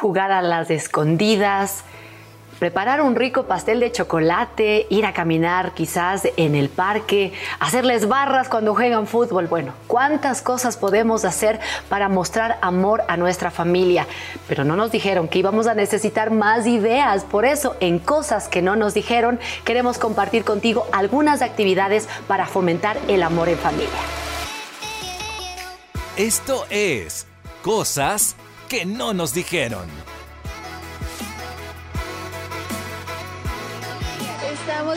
jugar a las escondidas, preparar un rico pastel de chocolate, ir a caminar quizás en el parque, hacerles barras cuando juegan fútbol. Bueno, cuántas cosas podemos hacer para mostrar amor a nuestra familia. Pero no nos dijeron que íbamos a necesitar más ideas. Por eso, en cosas que no nos dijeron, queremos compartir contigo algunas actividades para fomentar el amor en familia. Esto es cosas que no nos dijeron.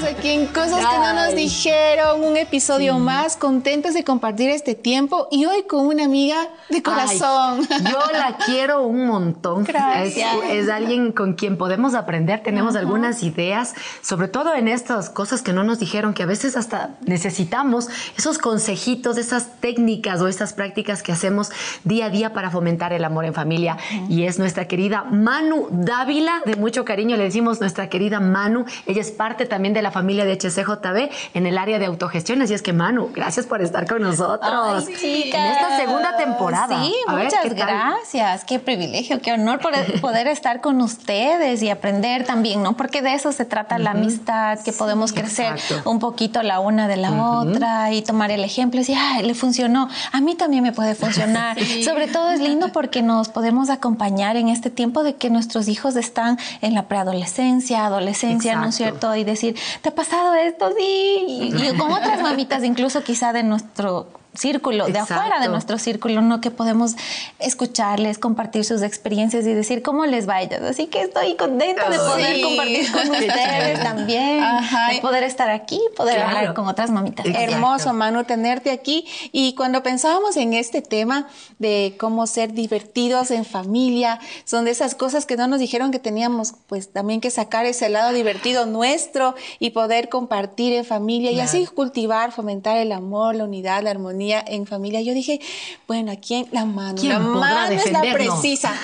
Estamos aquí en Cosas que no nos dijeron, un episodio más, contentos de compartir este tiempo y hoy con una amiga de corazón. yo la quiero un montón. Gracias. Es, alguien con quien podemos aprender, tenemos algunas ideas, sobre todo en estas cosas que no nos dijeron, que a veces hasta necesitamos esos consejitos, esas técnicas o esas prácticas que hacemos día a día para fomentar el amor en familia. Y es nuestra querida Manu Dávila, de mucho cariño le decimos nuestra querida Manu. Ella es parte también de la familia de HCJB en el área de autogestión. Así es que, Manu, gracias por estar con nosotros chicas. en esta segunda temporada. Sí, A ver, muchas gracias. Qué privilegio, qué honor poder, estar con ustedes y aprender también, ¿no? Porque de eso se trata la amistad, que podemos crecer exacto. un poquito la una de la otra y tomar el ejemplo y decir, ay, le funcionó. A mí también me puede funcionar. Sobre todo es lindo porque nos podemos acompañar en este tiempo de que nuestros hijos están en la preadolescencia, adolescencia, ¿no es cierto? Y decir, ¿te ha pasado esto? Sí. Y, con otras mamitas, incluso quizá de nuestro círculo, de afuera de Exacto. nuestro círculo, ¿no? Que podemos escucharles, compartir sus experiencias y decir cómo les va a ellas. Así que estoy contenta de poder Sí. compartir con ustedes también, Ajá. de poder estar aquí, poder Claro. hablar con otras mamitas. Exacto. Hermoso, Manu, tenerte aquí. Y cuando pensábamos en este tema de cómo ser divertidos en familia, son de esas cosas que no nos dijeron que teníamos, pues también que sacar ese lado divertido nuestro y poder compartir en familia y así cultivar, fomentar el amor, la unidad, la armonía en familia. Yo dije, bueno, aquí en la mano, ¿Quién la mano es la precisa.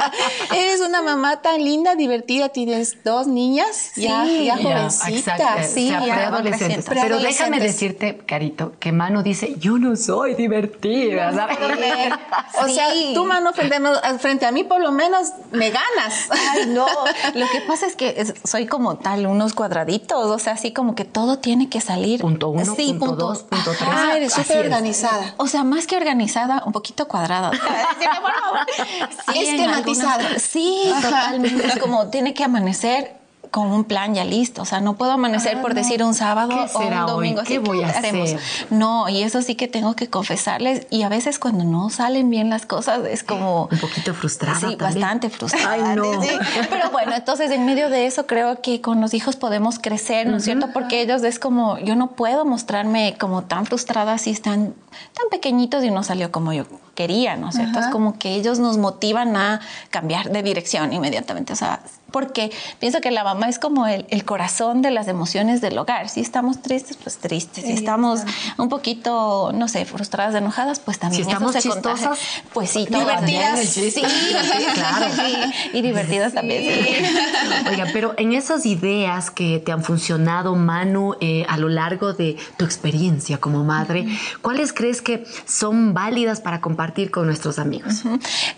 Eres una mamá tan linda, divertida, tienes dos niñas, ya, Sí. ya Ya, jovencitas. exacto, sí, o sea, ya creciendo. Pero déjame decirte, Carito, que Manu dice, yo no soy divertida, ¿sabes? O sea, tú, mano, frente a, frente a mí, por lo menos me ganas. Ay, no. Lo que pasa es que es- soy como tal, unos cuadraditos, o sea, así como que todo tiene que salir. Punto uno, Sí, punto dos, punto tres. Ah, eres súper organizada. O sea, más que organizada, un poquito cuadrada. Sí, Esquematizada. algunas- Sí, Ajá. totalmente. Es como tiene que amanecer con un plan ya listo. O sea, no puedo amanecer por decir un sábado ¿Qué o un hoy? domingo. ¿Qué así, voy a haremos? hacer? No, y eso sí que tengo que confesarles. Y a veces cuando no salen bien las cosas es como... Un poquito frustrada Sí, también. bastante frustrada. Ay, no. sí. Pero bueno, entonces en medio de eso creo que con los hijos podemos crecer, ¿no es cierto? Porque ellos es como, yo no puedo mostrarme como tan frustrada si están tan pequeñitos y no salió como yo quería, ¿no es cierto? Es como que ellos nos motivan a cambiar de dirección inmediatamente, o sea, porque pienso que la mamá es como el, el corazón de las emociones del hogar. Si estamos tristes, pues tristes. Si estamos un poquito, no sé, frustradas, enojadas, pues también Si eso estamos contagia. chistosas, pues sí, todas. divertidas. Sí, Sí, claro. sí, y divertidas también. sí. Oiga, pero en esas ideas que te han funcionado, Manu, eh, a lo largo de tu experiencia como madre, ¿cuáles crees que son válidas para compartir con nuestros amigos?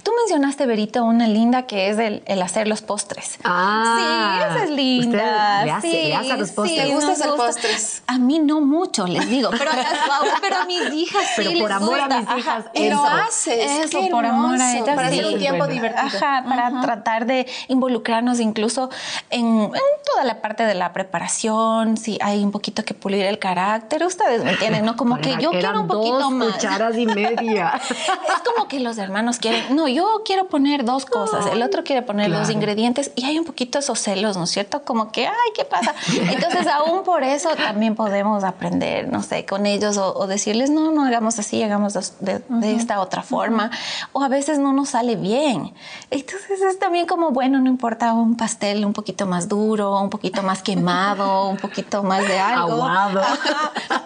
Tú mencionaste, Berito, una linda que es el, el hacer los postres. Ah, sí, esa es linda. le hace- sí, le hace a los postres. sí, ¿Te gusta nos hacer postres? A mí no mucho, les digo, pero a, las- pero a mis hijas sí Pero por les amor a mis hijas, Y lo eso. haces, Eso, qué por amor a ellas. para sí. hacer un tiempo divertido. Ajá, para tratar de involucrarnos incluso en, en toda la parte de la preparación, si hay un poquito que pulir el carácter, ustedes me entienden, ¿no? Como que yo eran quiero un poquito dos más. cucharas y media. Es como que los hermanos quieren, no, yo quiero poner dos cosas, el otro quiere poner dos Claro. ingredientes y hay un poquito esos celos, ¿no es cierto? Como que, ay, ¿qué pasa? Entonces, aún por eso también podemos aprender, no sé, con ellos o, o decirles, no, no hagamos así, hagamos de, de- esta otra forma. O a veces no nos sale bien. Entonces, es también como, bueno, no importa un pastel un poquito más duro, un poquito más quemado, un poquito más de algo. Aguado.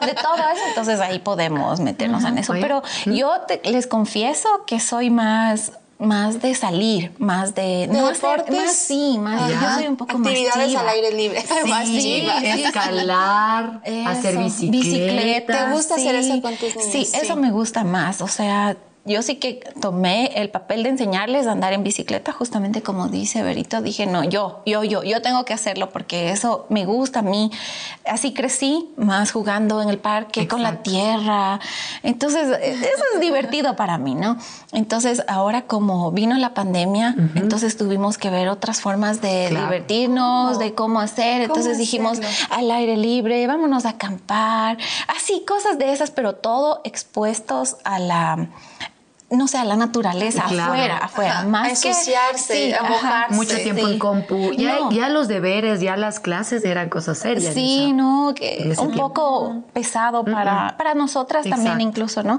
De todo eso, entonces ahí podemos meternos en eso. Oye. Pero yo te- les confieso que soy más más de salir, más de, ¿De hacer- deportes? más sí, más Ya. yo soy un poco Actividades más chiva. al aire libre. Más Sí, chiva. sí, sí. Escalar, Eso, hacer bicicleta. ¿Te gusta hacer eso con tus niños? Sí, Sí. eso me gusta más. O sea, yo sí que tomé el papel de enseñarles a andar en bicicleta, justamente como dice Berito, dije, no, yo, yo, yo, yo tengo que hacerlo porque eso me gusta a mí. Así crecí, más jugando en el parque, con la tierra. Entonces, e, eso es divertido para mí, ¿no? Entonces, ahora como vino la pandemia, entonces tuvimos que ver otras formas de divertirnos, de cómo hacer. Entonces dijimos, al aire libre, vámonos a acampar, así, cosas de esas, pero todo expuestos a la no sé, a la naturaleza, afuera, afuera. Más a ensuciarse, a mojarse. Mucho tiempo en compu. Ya, los deberes, ya las clases eran cosas serias. Sí, no, que un poco pesado para, para nosotras también incluso, ¿no?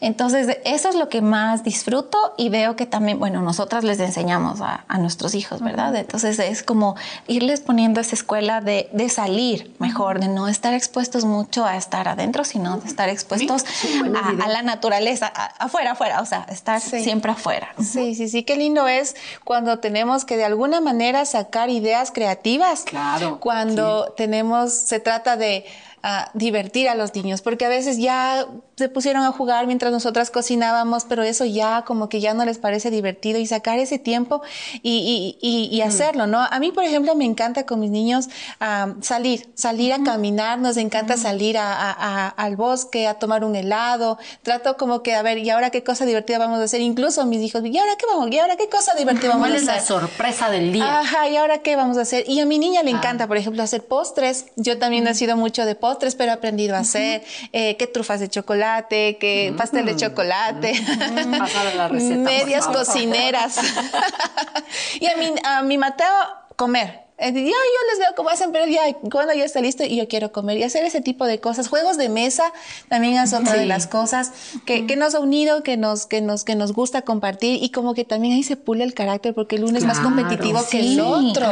Entonces, eso es lo que más disfruto y veo que también, bueno, nosotras les enseñamos a, nuestros hijos, ¿verdad? Entonces, es como irles poniendo esa escuela de, de salir mejor, de no estar expuestos mucho a estar adentro, sino de estar expuestos a, a, la naturaleza, afuera, afuera sea, estar siempre afuera. Sí, sí, sí, qué lindo es cuando tenemos que de alguna manera sacar ideas creativas. Claro. Cuando tenemos, se trata de a divertir a los niños, porque a veces ya se pusieron a jugar mientras nosotras cocinábamos, pero eso ya como que ya no les parece divertido y sacar ese tiempo y, y, y, hacerlo, ¿no? A mí, por ejemplo, me encanta con mis niños salir, salir a caminar, nos encanta salir a, a, al bosque, a tomar un helado, trato como que, a ver, ¿y ahora qué cosa divertida vamos a hacer? Incluso mis hijos, ¿y ahora qué vamos? ¿Y ahora qué cosa divertida vamos a hacer? ¿Cuál es la sorpresa del día? Ajá, ¿y ahora qué vamos a hacer? Y a mi niña le ah. encanta, por ejemplo, hacer postres. Yo también he sido mucho de postres postres, pero he aprendido a hacer, eh, qué trufas de chocolate, qué pastel de chocolate, medias cocineras. y a mi, a mi Mateo, comer ya, yo les veo cómo hacen, pero ya cuando ya está listo y yo quiero comer y hacer ese tipo de cosas. Juegos de mesa también es otra de las cosas que, que, nos ha unido, que nos, que, nos, que nos gusta compartir y como que también ahí se pule el carácter porque el uno es más competitivo que el otro.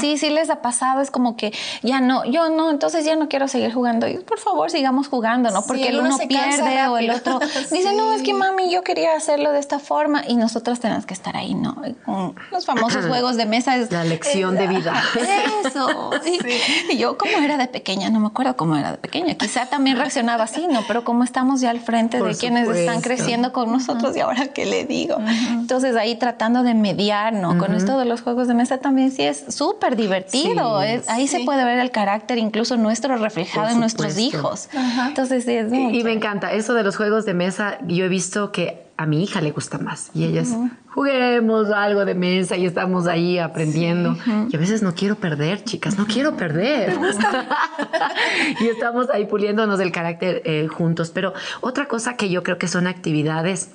Sí, sí les ha pasado, es como que ya no, yo no, entonces ya no quiero seguir jugando. Y por favor, sigamos jugando, ¿no? Porque el uno, pierde o el otro dice, no, es que mami, yo quería hacerlo de esta forma y nosotros tenemos que estar ahí, ¿no? los famosos juegos de mesa es la lección de vida. Eso. Y yo como era de pequeña, no me acuerdo cómo era de pequeña, quizá también reaccionaba así, ¿no? Pero como estamos ya al frente de quienes están creciendo con nosotros y ahora qué le digo. Entonces ahí tratando de mediar, ¿no? Con esto de los juegos de mesa también sí es súper divertido. ahí se puede ver el carácter incluso nuestro reflejado en nuestros hijos. Entonces es y, y me encanta eso de los juegos de mesa. Yo he visto que a mi hija le gusta más y ella es juguemos algo de mesa y estamos ahí aprendiendo. Y a veces no quiero perder, chicas, no quiero perder. y estamos ahí puliéndonos el carácter eh, juntos. Pero otra cosa que yo creo que son actividades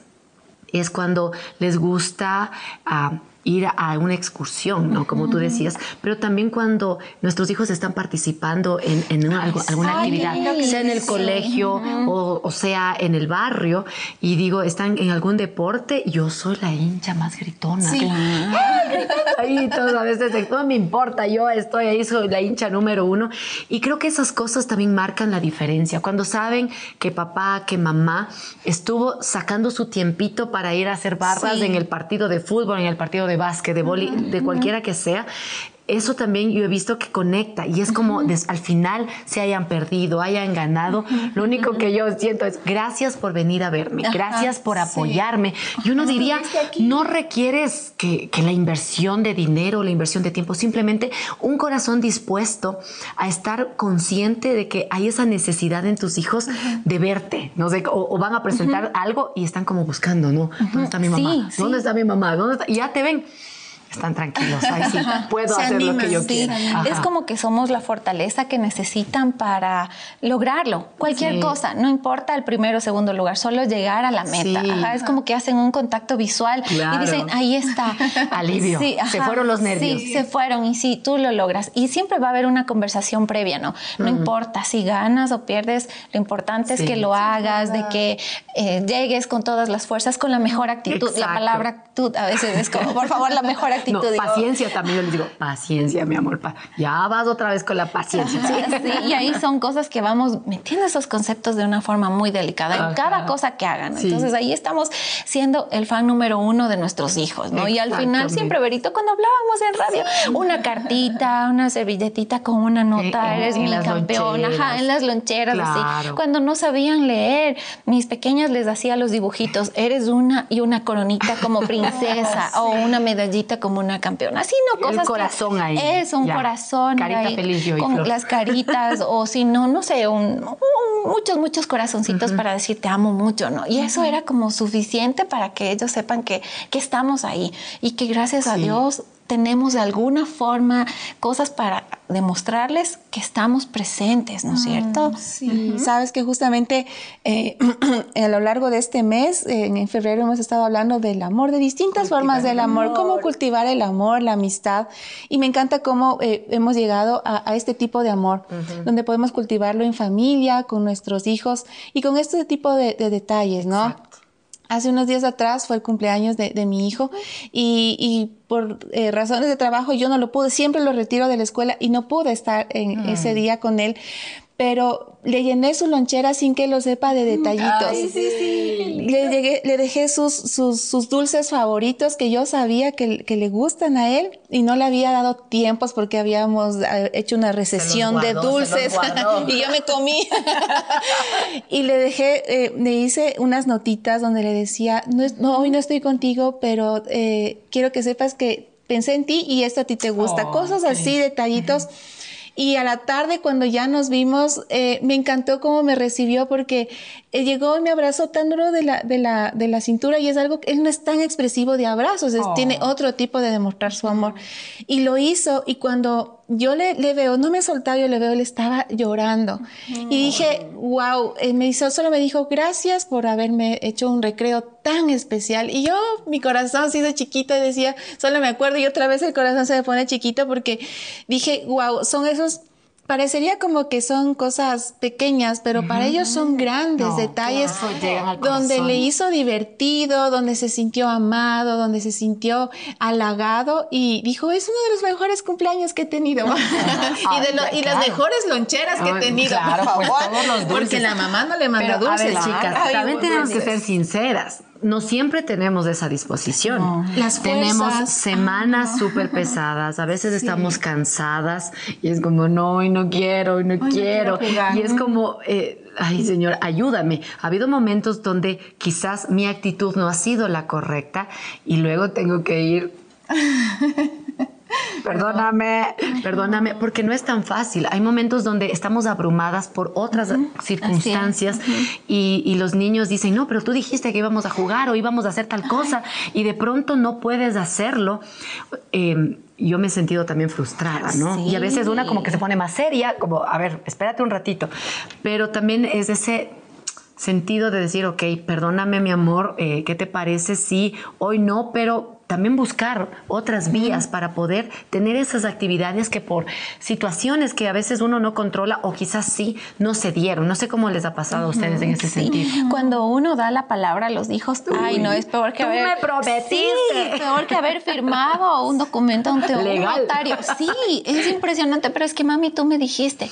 es cuando les gusta... Uh, ir a una excursión, ¿no? Como tú decías, pero también cuando nuestros hijos están participando en, alguna actividad, sea en el colegio o, sea en el barrio, y digo, están en algún deporte, yo soy la hincha más gritona. Sí. Ahí todos a veces, no me importa, yo estoy ahí, soy la hincha número uno. Y creo que esas cosas también marcan la diferencia. Cuando saben que papá, que mamá estuvo sacando su tiempito para ir a hacer barras en el partido de fútbol, en el partido de de básquet, de boli, de cualquiera que sea, eso también yo he visto que conecta y es como al final se hayan perdido, hayan ganado. Lo único que yo siento es gracias por venir a verme, gracias por apoyarme. Y uno diría, no requieres que, la inversión de dinero, la inversión de tiempo, simplemente un corazón dispuesto a estar consciente de que hay esa necesidad en tus hijos de verte, no sé, o, van a presentar algo y están como buscando, ¿no? ¿Dónde está mi mamá? ¿Dónde está mi mamá? ¿Dónde está? Y ya te ven están tranquilos. Ahí sí, puedo hacer lo que yo quiera. Es como que somos la fortaleza que necesitan para lograrlo. Cualquier cosa, no importa el primero o segundo lugar, solo llegar a la meta. es como que hacen un contacto visual y dicen, ahí está. Alivio. se fueron los nervios. Sí, se fueron y sí, tú lo logras. Y siempre va a haber una conversación previa, ¿no? No importa si ganas o pierdes, lo importante es que lo hagas, de que eh, llegues con todas las fuerzas, con la mejor actitud. La palabra actitud a veces es como, por favor, la mejor actitud ratito No, digo, paciencia también, yo les digo, paciencia, mi amor, pa- ya vas otra vez con la paciencia. Sí, y ahí son cosas que vamos metiendo esos conceptos de una forma muy delicada en cada cosa que hagan. Sí. Entonces ahí estamos siendo el fan número uno de nuestros hijos, ¿no? Y al final siempre, Berito, cuando hablábamos en radio, una cartita, una servilletita con una nota, eres mi las campeona, ajá, en las loncheras, así. Cuando no sabían leer, mis pequeñas les hacía los dibujitos, eres una y una coronita como princesa o una medallita como una campeona. Así no El cosas que- corazón ahí, Es un ya. corazón Carita ahí, feliz, yo y con las caritas o si no, no sé, un, un- muchos, muchos corazoncitos para decir te amo mucho, ¿no? Y eso era como suficiente para que ellos sepan que, que estamos ahí y que gracias a. Dios tenemos de alguna forma cosas para demostrarles que estamos presentes, ¿no es cierto? Sí, sabes que justamente eh, a lo largo de este mes, eh, en febrero hemos estado hablando del amor, de distintas formas del amor, cómo cultivar el amor, la amistad. Y me encanta cómo eh, hemos llegado a, a este tipo de amor, donde podemos cultivarlo en familia, con nuestros hijos y con este tipo de, de detalles, ¿no? Hace unos días atrás fue el cumpleaños de, de mi hijo y, y por eh, razones de trabajo yo no lo pude, siempre lo retiro de la escuela y no pude estar en ese día con él, pero le llené su lonchera sin que lo sepa de detallitos. Le, llegué- le dejé sus, sus, sus dulces favoritos que yo sabía que, que le gustan a él y no le había dado tiempos porque habíamos eh, hecho una recesión de guardó, dulces y yo me comí. y le dejé, eh, le hice unas notitas donde le decía, no, no, hoy no estoy contigo, pero eh, quiero que sepas que pensé en ti y esto a ti te gusta. Oh, Cosas así, detallitos. Y a la tarde, cuando ya nos vimos, eh, me encantó cómo me recibió porque él llegó y me abrazó tan duro de la, de la, de la cintura y es algo que él no es tan expresivo de abrazos, es- Oh. tiene otro tipo de demostrar su amor. Y lo hizo y cuando yo le, le veo, no me soltaba, yo le veo, él estaba llorando. Y dije, wow, eh, me hizo, solo me dijo, gracias por haberme hecho un recreo tan especial. Y yo, mi corazón se hizo chiquito y decía, solo me acuerdo y otra vez el corazón se me pone chiquito porque dije, wow, son esos... Parecería como que son cosas pequeñas, pero para ellos son grandes No, detalles claro, donde le hizo divertido, donde se sintió amado, donde se sintió halagado y dijo, es uno de los mejores cumpleaños que he tenido. y, de lo- y las mejores loncheras que he tenido, claro, por pues, favor. todos los dulces. Porque la mamá no le manda Pero, dulces. Ver, chicas, Ay, también tenemos que ser sinceras. No siempre tenemos esa disposición. Las tenemos fuerzas. semanas súper pesadas. A veces estamos cansadas y es como, no, y no quiero, y no quiero. y es como, eh, ay, señor, ayúdame. Ha habido momentos donde quizás mi actitud no ha sido la correcta y luego tengo que ir Perdóname, perdóname, porque no es tan fácil. Hay momentos donde estamos abrumadas por otras circunstancias y, y los niños dicen, no, pero tú dijiste que íbamos a jugar o íbamos a hacer tal cosa y de pronto no puedes hacerlo. Eh, yo me he sentido también frustrada, ¿no? Sí. Y a veces una como que se pone más seria, como, a ver, espérate un ratito, pero también es ese sentido de decir, ok, perdóname mi amor, eh, ¿qué te parece si hoy no, pero también buscar otras vías para poder tener esas actividades que por situaciones que a veces uno no controla o quizás sí no se dieron. No sé cómo les ha pasado a ustedes en ese sentido. Cuando uno da la palabra a los hijos, ay, no, es peor que tú haber... me prometiste. Sí, peor que haber firmado un documento ante un Legal. notario. Sí, es impresionante, pero es que mami, tú me dijiste.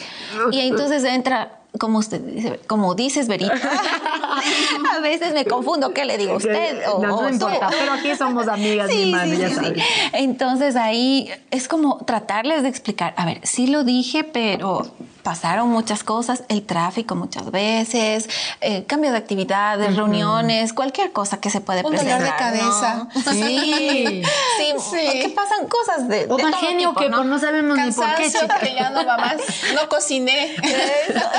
Y entonces entra... Como usted dice, como dices, Verita. a veces me confundo qué le digo a usted. o- no, no importa, pero aquí somos amigas, mi Sí, ya sí. sabes. Entonces ahí es como tratarles de explicar, a ver, sí lo dije, pero pasaron muchas cosas, el tráfico muchas veces, eh, cambio de actividades, reuniones, cualquier cosa que se puede Un dolor de presentar. cabeza. ¿no? Sí. Sí, Sí. que pasan cosas de, de O mal todo genio tipo, que ¿no? por no sabemos ni por qué, Cansancio chicas. que ya no va más. No cociné.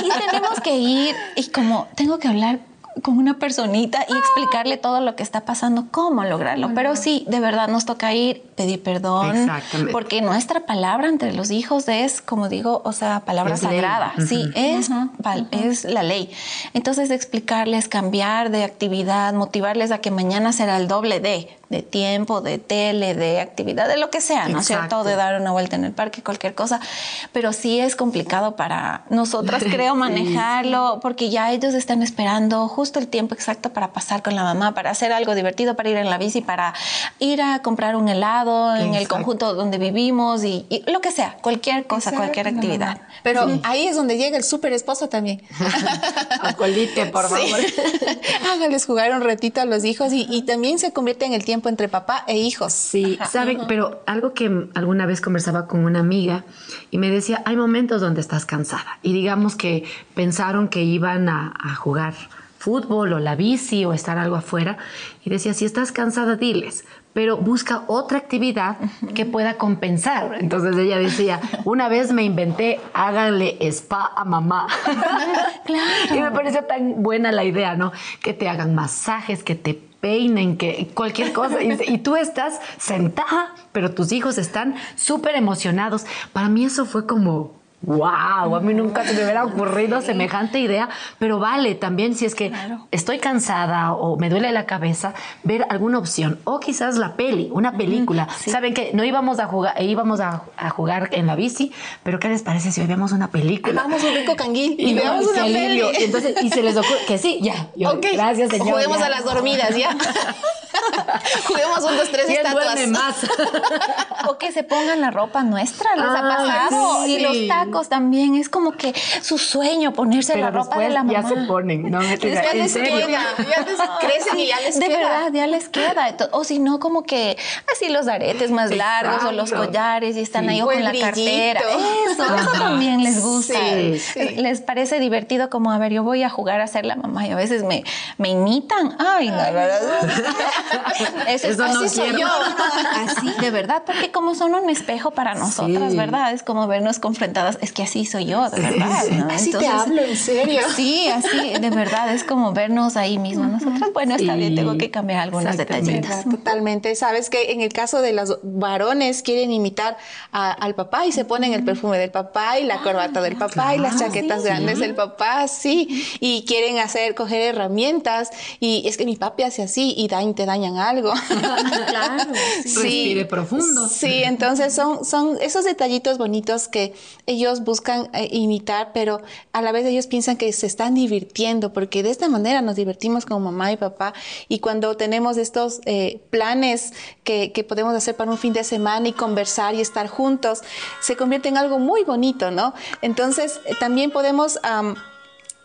y tenemos que ir y como tengo que hablar con una personita y explicarle todo lo que está pasando, cómo lograrlo. Pero sí, de verdad nos toca ir, pedir perdón, Exactamente. porque nuestra palabra entre los hijos es, como digo, o sea, palabra Es sagrada. Sí, es, pal- es la ley. Entonces, explicarles, cambiar de actividad, motivarles a que mañana será el doble de, de tiempo, de tele, de actividad, de lo que sea, ¿no es cierto? De dar una vuelta en el parque, cualquier cosa. Pero sí es complicado para nosotras, creo, manejarlo, porque ya ellos están esperando justo justo el tiempo exacto para pasar con la mamá, para hacer algo divertido, para ir en la bici, para ir a comprar un helado en el conjunto donde vivimos y, lo que sea, cualquier cosa, cualquier actividad. Pero ahí es donde llega el súper esposo también. Acolite, por favor. Hágales jugar un ratito a los hijos y, también se convierte en el tiempo entre papá e hijos. Sí, saben, pero algo que alguna vez conversaba con una amiga y me decía, hay momentos donde estás cansada y digamos que pensaron que iban a, a jugar fútbol o la bici o estar algo afuera y decía, si estás cansada, diles, pero busca otra actividad que pueda compensar. Entonces ella decía, una vez me inventé, háganle spa a mamá. Y me pareció tan buena la idea, ¿no? Que te hagan masajes, que te peinen, que cualquier cosa. Y, y tú estás sentada, pero tus hijos están súper emocionados. Para mí eso fue como wow, a mí nunca se me hubiera ocurrido semejante idea, pero vale también si es que estoy cansada o me duele la cabeza, ver alguna opción o quizás la peli, una película. Saben que no íbamos a jugar, eh, íbamos a, jugar en la bici, pero ¿qué les parece si hoy vemos una película? Vamos un rico canguil y, veamos una peli. Y, entonces, y se les ocurre que sí, ya. Gracias, señor. Juguemos a las dormidas, ya. Juguemos un, dos, tres estatuas. más? o que se pongan la ropa nuestra, les ha pasado. Y los tacos también. Es como que su sueño ponerse la ropa de la mamá. ya se ponen, ¿no? ya les queda, ya les crecen y ya les de queda. De verdad, ya les queda. O si no, como que así los aretes más largos o los collares y están ahí o con la cartera. Eso, eso también les gusta. Les parece divertido como, a ver, yo voy a jugar a ser la mamá y a veces me, me imitan. Ay, no, Eso, Eso no así yo. Así, de verdad, porque como son un espejo para nosotras, ¿verdad? Es como vernos confrontadas. Es que así soy yo, de verdad. Así te hablo, en serio. Sí, así, de verdad, es como vernos ahí mismo. Nosotras, bueno, está bien, tengo que cambiar algunas detallitas. Totalmente. Sabes que en el caso de los varones quieren imitar al papá y se ponen el perfume del papá y la corbata del papá y las chaquetas grandes del papá, sí. Y quieren hacer, coger herramientas y es que mi papi hace así y daña te dañan algo. claro. Sí. Respire profundo. Sí, entonces son, son esos detallitos bonitos que ellos buscan eh, imitar, pero a la vez ellos piensan que se están divirtiendo, porque de esta manera nos divertimos como mamá y papá. Y cuando tenemos estos eh, planes que, podemos hacer para un fin de semana y conversar y estar juntos, se convierte en algo muy bonito, ¿no? Entonces, eh, también podemos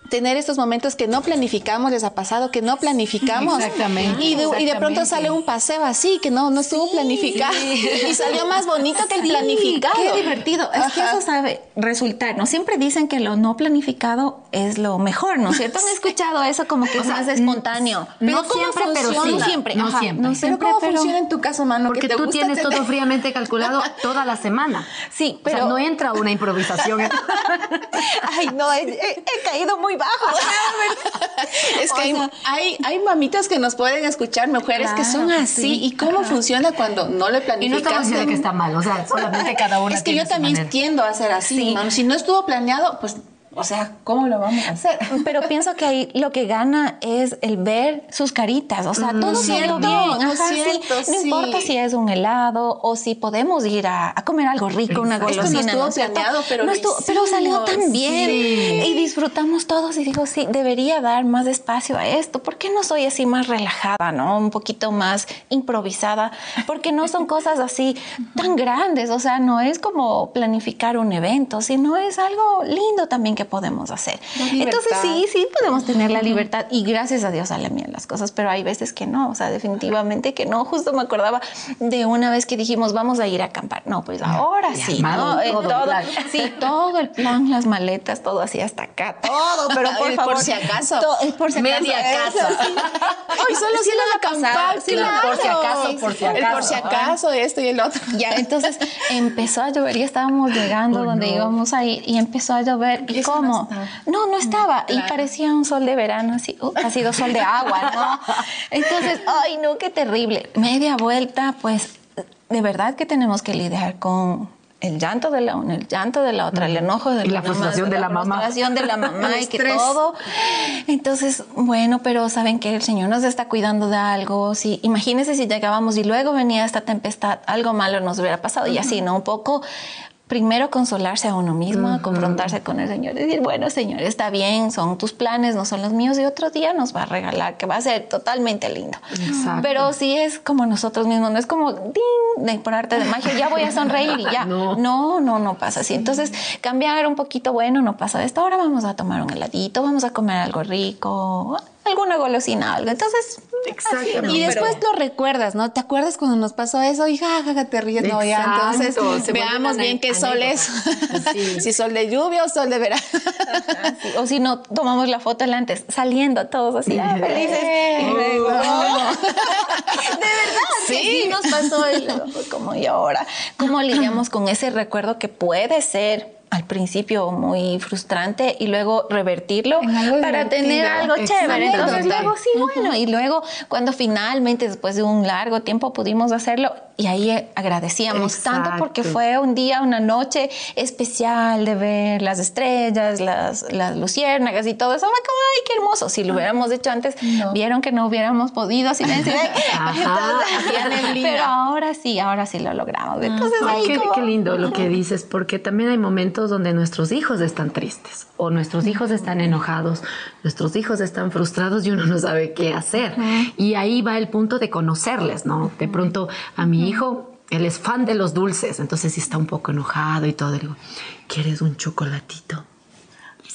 tener estos momentos que no planificamos, les ha pasado que no planificamos. Exactamente. Y de, Y de pronto sale un paseo así, que no, no estuvo planificado. Y salió más bonito que el planificado. Qué divertido. Es que eso sabe resultar, ¿no? Siempre dicen que lo no planificado es lo mejor, ¿no es cierto? Han escuchado eso como que es más espontáneo. no siempre, pero sí. No siempre. No siempre. No siempre, pero ¿cómo funciona en tu caso, mano? Porque tú tienes todo fríamente calculado toda la semana. Sí, pero... no entra una improvisación. Ay, no, he caído muy bajo. es que hay, hay, mamitas que nos pueden escuchar, mujeres que son así. ¿Y cómo funciona cuando no le planificamos? Y no estamos diciendo que está mal, o sea, solamente cada una Es que yo también tiendo a hacer así, Si no estuvo planeado, pues o sea, ¿cómo lo vamos a hacer? Pero pienso que ahí lo que gana es el ver sus caritas. O sea, todo salió bien. No importa si es un helado o si podemos ir a, comer algo rico, una golosina. Esto no estuvo planeado, pero, pero salió tan bien. Y disfrutamos todos y digo, sí, debería dar más espacio a esto. ¿Por qué no soy así más relajada, no? Un poquito más improvisada. Porque no son cosas así tan grandes. O sea, no es como planificar un evento, sino es algo lindo también que podemos hacer. Entonces sí, sí podemos tener la libertad y gracias a Dios salen bien las cosas, pero hay veces que no, o sea, definitivamente que no. Justo me acordaba de una vez que dijimos vamos a ir a acampar. No, pues ahora sí, ¿no? Eh, todo, sí, todo el plan, las maletas, todo así hasta acá, todo, pero por favor. Por si acaso. por si acaso. Media casa. Hoy solo si a acampar, sí, claro. Por si acaso, por si acaso. El por si acaso, esto y el otro. Ya, entonces empezó a llover y estábamos llegando donde íbamos a ir y empezó a llover. ¿Y cómo? No, no, estaba. Y parecía un sol de verano, así, uh, ha sido sol de agua, ¿no? Entonces, ay, no, qué terrible. Media vuelta, pues, de verdad que tenemos que lidiar con el llanto de la una, el llanto de la otra, el enojo de y la, frustración de la, mamá. La frustración de la mamá y que todo. Entonces, bueno, pero saben que el Señor nos está cuidando de algo. Si, imagínense si llegábamos y luego venía esta tempestad, algo malo nos hubiera pasado y así, ¿no? Un poco primero consolarse a uno mismo, confrontarse con el Señor, decir, bueno, Señor, está bien, son tus planes, no son los míos, y otro día nos va a regalar, que va a ser totalmente lindo. Pero si es como nosotros mismos, no es como, ding, de, por arte de magia, ya voy a sonreír y ya. no. no, no, pasa así. Entonces, cambiar un poquito, bueno, no pasa esto, ahora vamos a tomar un heladito, vamos a comer algo rico, alguna golosina, algo. Entonces, y después lo recuerdas, ¿no? ¿Te acuerdas cuando nos pasó eso? Y jajaja, te ríes, no, ya. Entonces, veamos bien qué sol es. si sol de lluvia o sol de verano. O si no, tomamos la foto antes, saliendo todos así, ah, felices. Y luego, de verdad, sí. nos pasó el, como y ahora. ¿Cómo lidiamos con ese recuerdo que puede ser al principio muy frustrante y luego revertirlo para tener algo chévere. Entonces luego sí, bueno, y luego cuando finalmente después de un largo tiempo pudimos hacerlo y ahí agradecíamos tanto porque fue un día, una noche especial de ver las estrellas, las, las luciérnagas y todo eso. Fue como, ay, qué hermoso. Si lo hubiéramos hecho antes, vieron que no hubiéramos podido silencio. pero ahora sí, ahora sí lo logramos. Entonces, qué, qué lindo lo que dices, porque también hay momentos donde nuestros hijos están tristes o nuestros hijos están enojados, nuestros hijos están frustrados y uno no sabe qué hacer. Y ahí va el punto de conocerles, ¿no? De pronto a mi hijo, él es fan de los dulces, entonces si está un poco enojado y todo, digo, ¿quieres un chocolatito?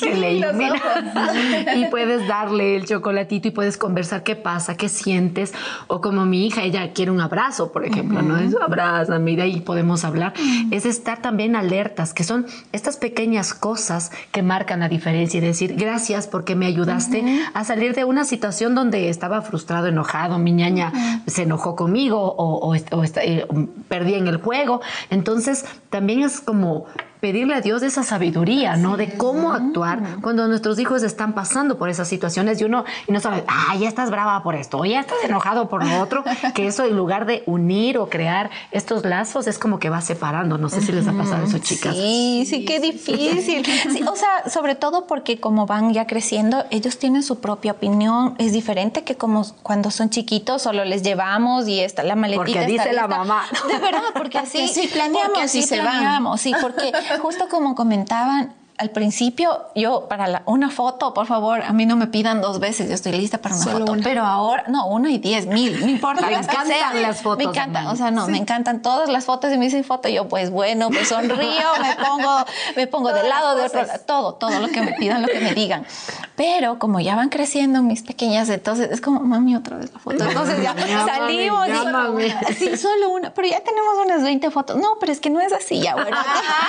y puedes darle el chocolatito y puedes conversar qué pasa, qué sientes. O como mi hija, ella quiere un abrazo, por ejemplo, ¿no? Es abrazo, mira, y podemos hablar. Es estar también alertas, que son estas pequeñas cosas que marcan la diferencia y decir gracias porque me ayudaste a salir de una situación donde estaba frustrado, enojado, mi ñaña se enojó conmigo o, eh, perdí en el juego. Entonces, también es como pedirle a Dios esa sabiduría, ¿no? De cómo actuar cuando nuestros hijos están pasando por esas situaciones y uno y no sabe, ah, ya estás brava por esto, o ya estás enojado por lo otro, que eso en lugar de unir o crear estos lazos es como que va separando. No sé si les ha pasado eso, chicas. Sí, sí, qué difícil. o sea, sobre todo porque como van ya creciendo, ellos tienen su propia opinión. Es diferente que como cuando son chiquitos, solo les llevamos y está la maletita. Porque dice la mamá. De verdad, porque así, sí planeamos, así se planeamos, sí, porque justo como comentaban, al principio, yo para una foto, por favor, a mí no me pidan dos veces, yo estoy lista para una foto. Pero ahora, no, una y diez mil, no importa. Me encantan las fotos. Me encantan, o sea, no, me encantan todas las fotos y me dicen foto. Yo, pues bueno, me sonrío, me pongo, me pongo de lado, de otro lado, todo, todo lo que me pidan, lo que me digan. Pero como ya van creciendo mis pequeñas, entonces es como, mami, otra vez la foto. Entonces ya salimos. y, sí, solo una, pero ya tenemos unas 20 fotos. No, pero es que no es así, ya bueno.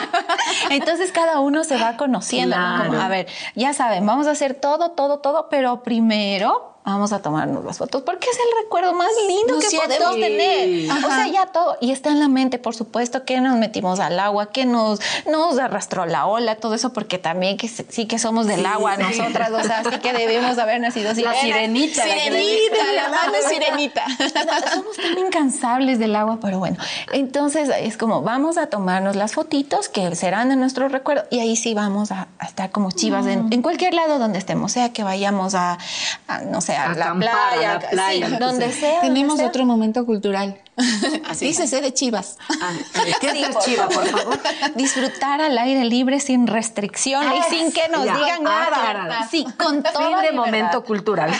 entonces cada uno se va conociendo. a ver, ya saben, vamos a hacer todo, todo, todo, pero primero vamos a tomarnos las fotos porque es el recuerdo más lindo que podemos tener. O sea, ya todo. Y está en la mente, por supuesto, que nos metimos al agua, que nos, nos arrastró la ola, todo eso, porque también que sí que somos del agua nosotras, o sea, sí que debemos haber nacido así. La sirenita. Sirenita, la, mano sirenita. somos tan incansables del agua, pero bueno. Entonces es como, vamos a tomarnos las fotitos que serán de nuestro recuerdo y ahí sí vamos a, estar como chivas en, en, cualquier lado donde estemos, sea que vayamos a, a no sé, a, la playa, la donde sea. Tenemos otro momento cultural. Así Dícese de chivas. Ah, ¿Qué es chiva, por favor? Disfrutar al aire libre sin restricciones y sin que nos digan ah, nada. Sí, con todo. de momento cultural.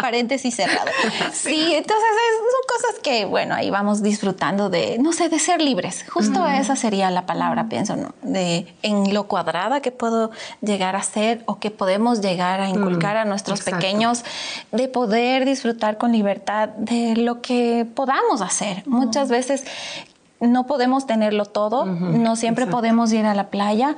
Paréntesis cerrado. Sí, entonces son cosas que, bueno, ahí vamos disfrutando de, no sé, de ser libres. Justo esa sería la palabra, pienso, ¿no? De en lo cuadrada que puedo llegar a ser o que podemos llegar a inculcar a nuestros pequeños, de poder disfrutar con libertad de lo que podamos hacer. Muchas veces no podemos tenerlo todo, no siempre podemos ir a la playa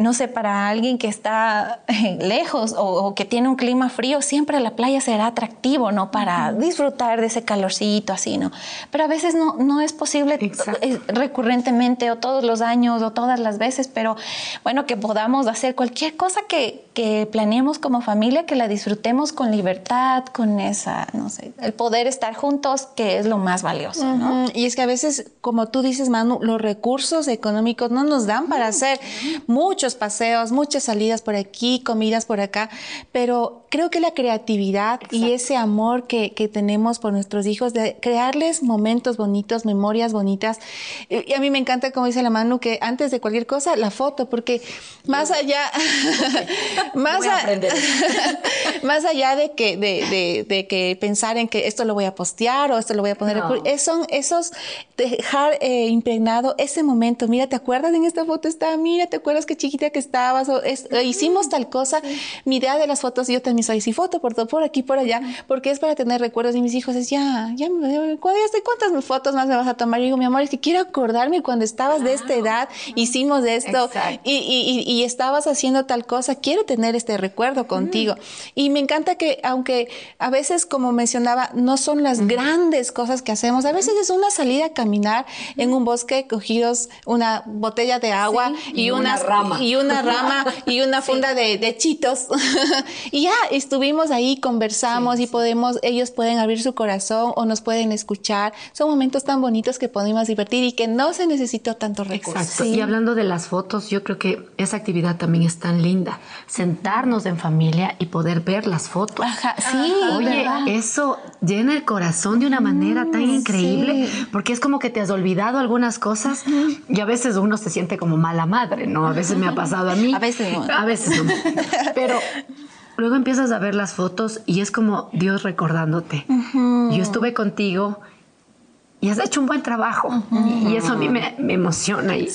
no sé, para alguien que está eh, lejos o, que tiene un clima frío, siempre la playa será atractivo, ¿no? Para disfrutar de ese calorcito así, ¿no? Pero a veces no, no es posible eh, recurrentemente o todos los años o todas las veces, pero bueno, que podamos hacer cualquier cosa que, que planeemos como familia, que la disfrutemos con libertad, con esa, no sé, el poder estar juntos, que es lo más valioso, ¿no? Y es que a veces, como tú dices, Manu, los recursos económicos no nos dan para hacer paseos, muchas salidas por aquí, comidas por acá, pero creo que la creatividad y ese amor que, que, tenemos por nuestros hijos, de crearles momentos bonitos, memorias bonitas. Y a mí me encanta, como dice la Manu, que antes de cualquier cosa, la foto, porque más allá, más, más allá de que, de, de, que pensar en que esto lo voy a postear o esto lo voy a poner, son esos dejar eh, impregnado ese momento. Mira, ¿te acuerdas en esta foto está? Mira, ¿te acuerdas qué chiquita que estabas? O hicimos tal cosa. Mi idea de las fotos, yo también soy sí foto por, por aquí, por allá, porque es para tener recuerdos. Y mis hijos es ya, ya, ¿cuántas fotos más me vas a tomar? Y digo, mi amor, es que quiero acordarme cuando estabas de esta edad, hicimos esto y, y, y, estabas haciendo tal cosa. Quiero tener este recuerdo contigo. Y me encanta que, aunque a veces, como mencionaba, no son las grandes cosas que hacemos, a veces es una salida a caminar en un bosque cogidos una botella de agua y, una, rama. Y una rama y una funda de, de, chitos. y ya estuvimos ahí, conversamos y podemos, ellos pueden abrir su corazón o nos pueden escuchar. Son momentos tan bonitos que podemos divertir y que no se necesitó tanto recursos. Exacto. Y hablando de las fotos, yo creo que esa actividad también es tan linda. Sentarnos en familia y poder ver las fotos. Ajá, sí. Oye, eso llena el corazón de una manera tan mm, increíble porque es como que te has olvidado algunas cosas y a veces uno se siente como mala madre, ¿no? A veces me ha pasado a mí. A veces no. A veces no. Pero luego empiezas a ver las fotos y es como Dios recordándote. Yo estuve contigo y has hecho un buen trabajo. Y eso a mí me, emociona y,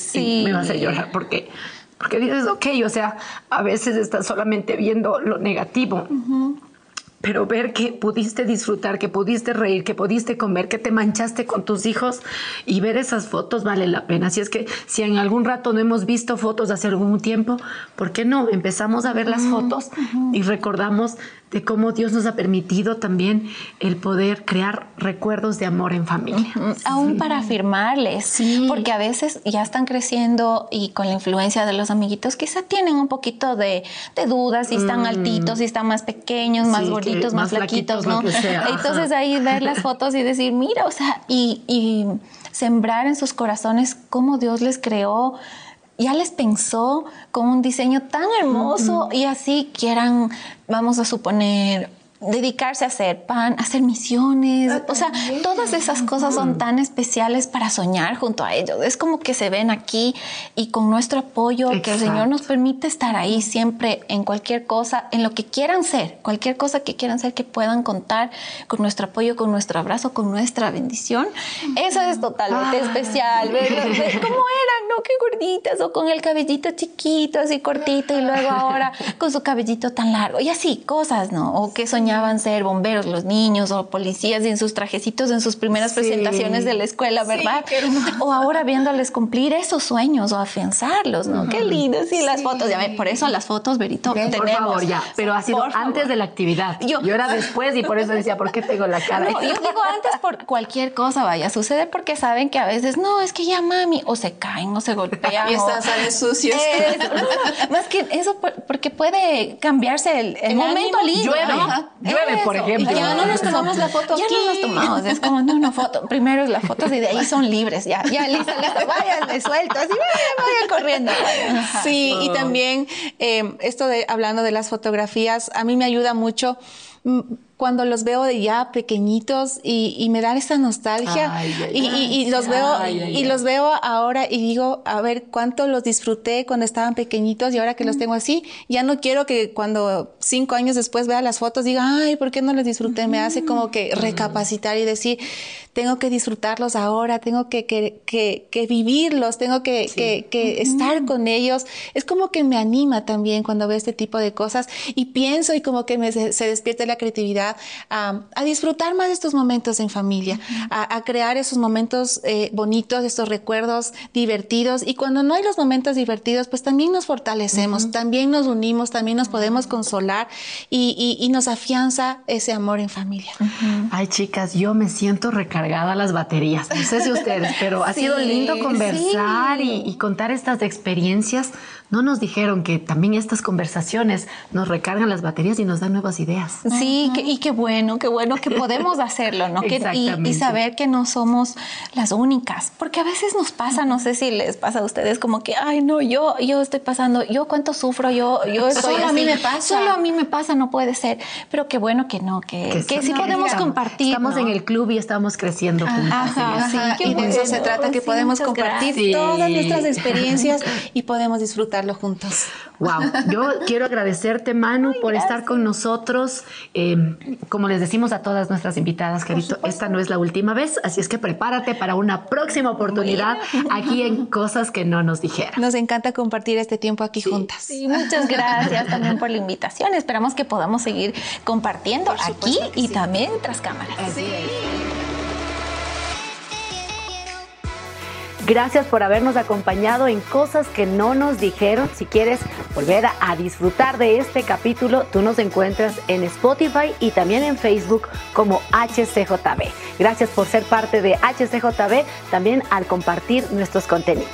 me va a hacer llorar porque, porque dices, ok, o sea, a veces estás solamente viendo lo negativo pero ver que pudiste disfrutar, que pudiste reír, que pudiste comer, que te manchaste con tus hijos y ver esas fotos vale la pena. Así es que si en algún rato no hemos visto fotos hace algún tiempo, ¿por qué no? Empezamos a ver las fotos y recordamos de cómo Dios nos ha permitido también el poder crear recuerdos de amor en familia. Aún para afirmarles, porque a veces ya están creciendo y con la influencia de los amiguitos quizá tienen un poquito de, dudas si están mm. altitos, si están más pequeños, más gorditos, más, flaquitos, ¿no? Entonces ahí ver las fotos y decir, mira, o sea, y, y sembrar en sus corazones cómo Dios les creó ya les pensó con un diseño tan hermoso y así quieran, vamos a suponer, dedicarse a hacer pan, hacer misiones, ah, o sea, todas esas cosas son tan especiales para soñar junto a ellos. Es como que se ven aquí y con nuestro apoyo, que el Señor nos permite estar ahí siempre en cualquier cosa, en lo que quieran ser, cualquier cosa que quieran ser, que puedan contar con nuestro apoyo, con nuestro abrazo, con nuestra bendición. Eso es totalmente ah. especial, ¿Cómo eran? ¿No? Qué gorditas o con el cabellito chiquito, así cortito y luego ahora con su cabellito tan largo y así, cosas, ¿no? O que soñaban soñaban ser bomberos los niños o policías en sus trajecitos en sus primeras presentaciones de la escuela, ¿verdad? o ahora viéndoles cumplir esos sueños o afianzarlos, ¿no? Qué lindo, sí, las fotos. Ya por eso las fotos, Berito, tenemos. Por favor, ya. Pero ha sido antes de la actividad. Yo, era después y por eso decía, ¿por qué tengo la cara? yo digo antes por cualquier cosa vaya a suceder porque saben que a veces, no, es que ya mami, o se caen o se golpean. y están salen sucios. más que eso, porque puede cambiarse el, momento lindo. Llueve, llueve, por ejemplo. Ya no nos tomamos la foto ya no nos tomamos. Es como, no, no, foto. Primero es la foto y de ahí son libres. Ya, ya, listo, listo. Vayan, de suelto. Así, vayan, corriendo. Sí, y también eh, esto de hablando de las fotografías, a mí me ayuda mucho mm, cuando los veo de ya pequeñitos y, me dan esa nostalgia y, los veo y los veo ahora y digo a ver cuánto los disfruté cuando estaban pequeñitos y ahora que los tengo así ya no quiero que cuando cinco años después vea las fotos diga ay por qué no los disfruté me hace como que recapacitar y decir tengo que disfrutarlos ahora tengo que, que, que, vivirlos tengo que, que estar con ellos es como que me anima también cuando veo este tipo de cosas y pienso y como que me, se despierta la creatividad a, disfrutar más de estos momentos en familia, a, crear esos momentos eh, bonitos, estos recuerdos divertidos. Y cuando no hay los momentos divertidos, pues también nos fortalecemos, también nos unimos, también nos podemos consolar y, nos afianza ese amor en familia. Ay, chicas, yo me siento recargada las baterías. No sé si ustedes, pero ha sido lindo conversar y contar estas experiencias no nos dijeron que también estas conversaciones nos recargan las baterías y nos dan nuevas ideas. Sí, y Y qué bueno, qué bueno que podemos hacerlo, ¿no? Que, y, y, saber que no somos las únicas, porque a veces nos pasa, no sé si les pasa a ustedes, como que, ay, no, yo, yo estoy pasando, yo cuánto sufro, yo, yo estoy Solo a mí me pasa. Solo a mí me pasa, no puede ser. Pero qué bueno que no, que, que, sí podemos compartir. Estamos en el club y estamos creciendo juntos. Ajá, sí, y de eso se trata, que podemos compartir todas nuestras experiencias y podemos disfrutarlo juntos. Wow, yo quiero agradecerte, Manu, por estar con nosotros. Eh, como les decimos a todas nuestras invitadas, Carito, esta no es la última vez, así es que prepárate para una próxima oportunidad aquí en Cosas que no nos dijeron. Nos encanta compartir este tiempo aquí juntas. Sí, muchas gracias también por la invitación. Esperamos que podamos seguir compartiendo aquí y también tras cámaras. Así Gracias por habernos acompañado en Cosas que no nos dijeron. Si quieres volver a disfrutar de este capítulo, tú nos encuentras en Spotify y también en Facebook como HCJB. Gracias por ser parte de HCJB, también al compartir nuestros contenidos.